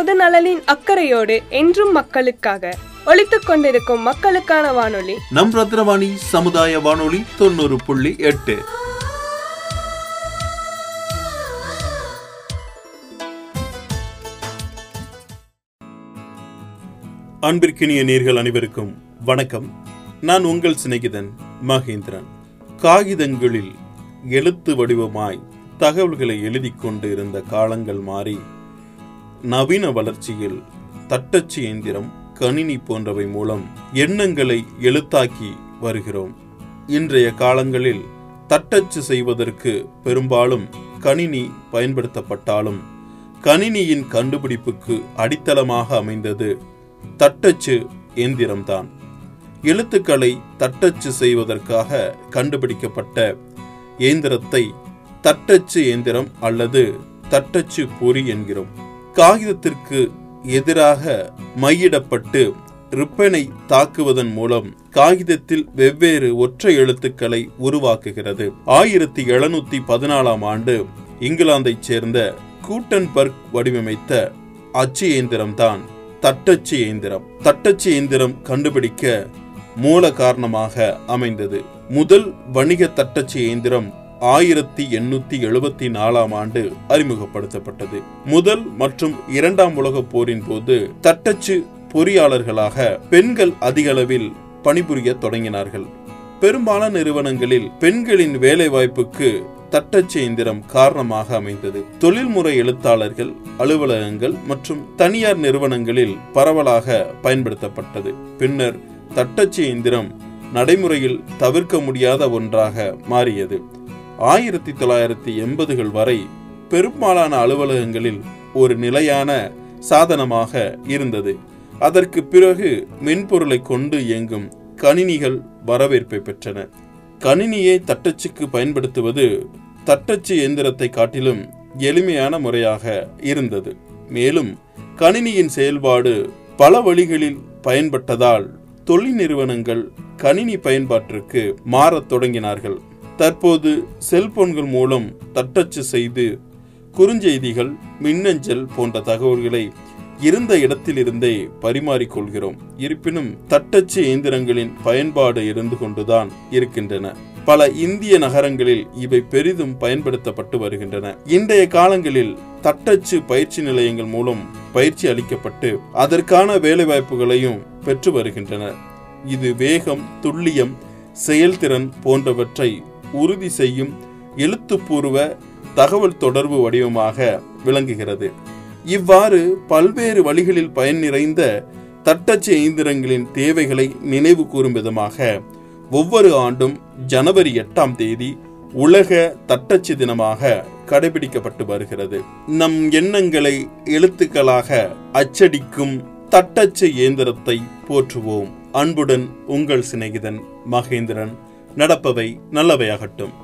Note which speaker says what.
Speaker 1: பொது நலனின் அக்கறையோடு என்றும் மக்களுக்காக ஒழித்துக் கொண்டிருக்கும் மக்களுக்கான வானொலி.
Speaker 2: நம் ரத்னவாணி சமுதாய வானொலி தொண்ணூறு புள்ளி எட்டு. அன்பிற்கினிய நேர்கள் அனைவருக்கும் வணக்கம். நான் உங்கள் சிநேகிதன் மகேந்திரன். காகிதங்களில் எழுத்து வடிவமாய் தகவல்களை எழுதி கொண்டு இருந்த காலங்கள் மாறி நவீன வளர்ச்சியில் தட்டச்சு இயந்திரம் கணினி போன்றவை மூலம் எண்ணங்களை எழுத்தாக்கி வருகிறோம். இன்றைய காலங்களில் தட்டச்சு செய்வதற்கு பெரும்பாலும் கணினி பயன்படுத்தப்பட்டாலும் கணினியின் கண்டுபிடிப்புக்கு அடித்தளமாக அமைந்தது தட்டச்சு இயந்திரம்தான். எழுத்துக்களை தட்டச்சு செய்வதற்காக கண்டுபிடிக்கப்பட்ட இயந்திரத்தை தட்டச்சு இயந்திரம் அல்லது தட்டச்சு பொறி என்கிறோம். காகிதத்திற்கு எதிராக மையிடப்பட்டு ரிப்பனை தாக்குவதன் மூலம் காகிதத்தில் வெவ்வேறு ஒற்றை எழுத்துக்களை உருவாக்குகிறது. ஆயிரத்தி எழுநூத்தி பதினாலாம் ஆண்டு இங்கிலாந்தைச் சேர்ந்த கூட்டன்பர்க் வடிவமைத்த அச்சு இயந்திரம்தான் தட்டச்சு இயந்திரம் தட்டச்சு இயந்திரம் கண்டுபிடிக்க மூல காரணமாக அமைந்தது. முதல் வணிக தட்டச்சு இயந்திரம் ஆயிரத்தி எண்ணூத்தி எழுபத்தி நாலாம் ஆண்டு அறிமுகப்படுத்தப்பட்டது. முதல் மற்றும் இரண்டாம் உலக போரின் போது தட்டச்சு பொறியாளர்களாக பெண்கள் அதிகளவில் பணிபுரிய தொடங்கினார்கள். பெரும்பாலான நிறுவனங்களில் பெண்களின் வேலைவாய்ப்புக்கு தட்டச்சு இயந்திரம் காரணமாக அமைந்தது. தொழில்முறை எழுத்தாளர்கள் அலுவலகங்கள் மற்றும் தனியார் நிறுவனங்களில் பரவலாக பயன்படுத்தப்பட்டது. பின்னர் தட்டச்சு இயந்திரம் நடைமுறையில் தவிர்க்க முடியாத ஒன்றாக மாறியது. ஆயிரத்தி தொள்ளாயிரத்தி எண்பதுகள் வரை பெரும்பாலான அலுவலகங்களில் ஒரு நிலையான சாதனமாக இருந்தது. அதற்கு பிறகு மென்பொருளை கொண்டு இயங்கும் கணினிகள் வரவேற்பை பெற்றன. கணினியை தட்டச்சுக்கு பயன்படுத்துவது தட்டச்சு எந்திரத்தை காட்டிலும் எளிமையான முறையாக இருந்தது. மேலும் கணினியின் செயல்பாடு பல வழிகளில் பயன்பட்டதால் தொழில் நிறுவனங்கள் கணினி பயன்பாட்டிற்கு மாறத் தொடங்கினார்கள். தற்போது செல்போன்கள் மூலம் தட்டச்சு செய்து குறுஞ்செய்திகள் மின்னஞ்சல் போன்ற தகவல்களை இருந்த இடத்திலிருந்தே பரிமாறிக்கொள்கிறோம். இருப்பினும் தட்டச்சு இயந்திரங்களின் பயன்பாடு இருந்து கொண்டுதான் இருக்கின்றன. பல இந்திய நகரங்களில் இவை பெரிதும் பயன்படுத்தப்பட்டு வருகின்றன. இன்றைய காலங்களில் தட்டச்சு பயிற்சி நிலையங்கள் மூலம் பயிற்சி அளிக்கப்பட்டு அதற்கான வேலைவாய்ப்புகளையும் பெற்று வருகின்றன. இது வேகம் துல்லியம் செயல்திறன் போன்றவற்றை உறுதி செய்யும் எழுத்துப்பூர்வ தகவல் தொடர்பு வடிவமாக விளங்குகிறது. இவ்வாறு பல்வேறு வழிகளில் பயன் நிறைந்த தட்டச்சு இயந்திரங்களின் தேவைகளை நினைவு கூறும் விதமாக ஒவ்வொரு ஆண்டும் ஜனவரி எட்டாம் தேதி உலக தட்டச்சு தினமாக கடைபிடிக்கப்பட்டு வருகிறது. நம் எண்ணங்களை எழுத்துக்களாக அச்சடிக்கும் தட்டச்சு இயந்திரத்தை போற்றுவோம். அன்புடன் உங்கள் சிநேகிதன் மகேந்திரன். நடப்பவை நல்லவையாகட்டும்.